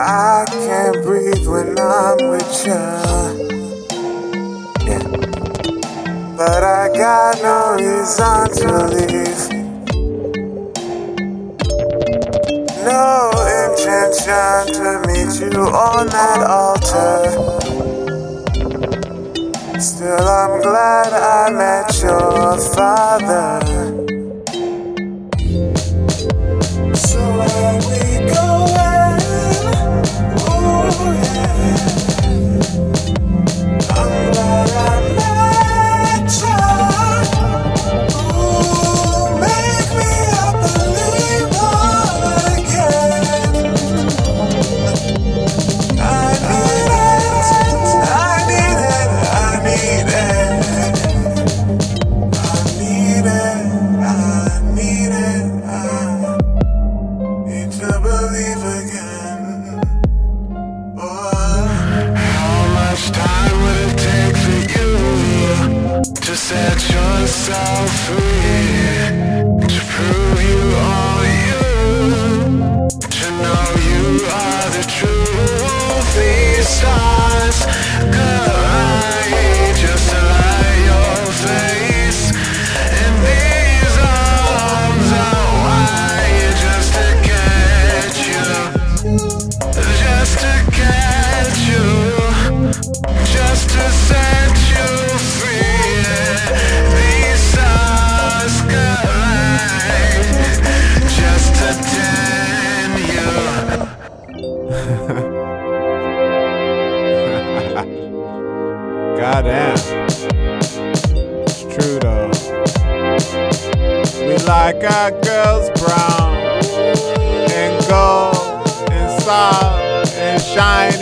I can't breathe when I'm with you. Yeah. But I got no reason to leave. No intention to meet you on that altar. Oh. How much time would it take for you to set yourself free? Goddamn. It's true though. We like our girls brown and gold and soft and shine.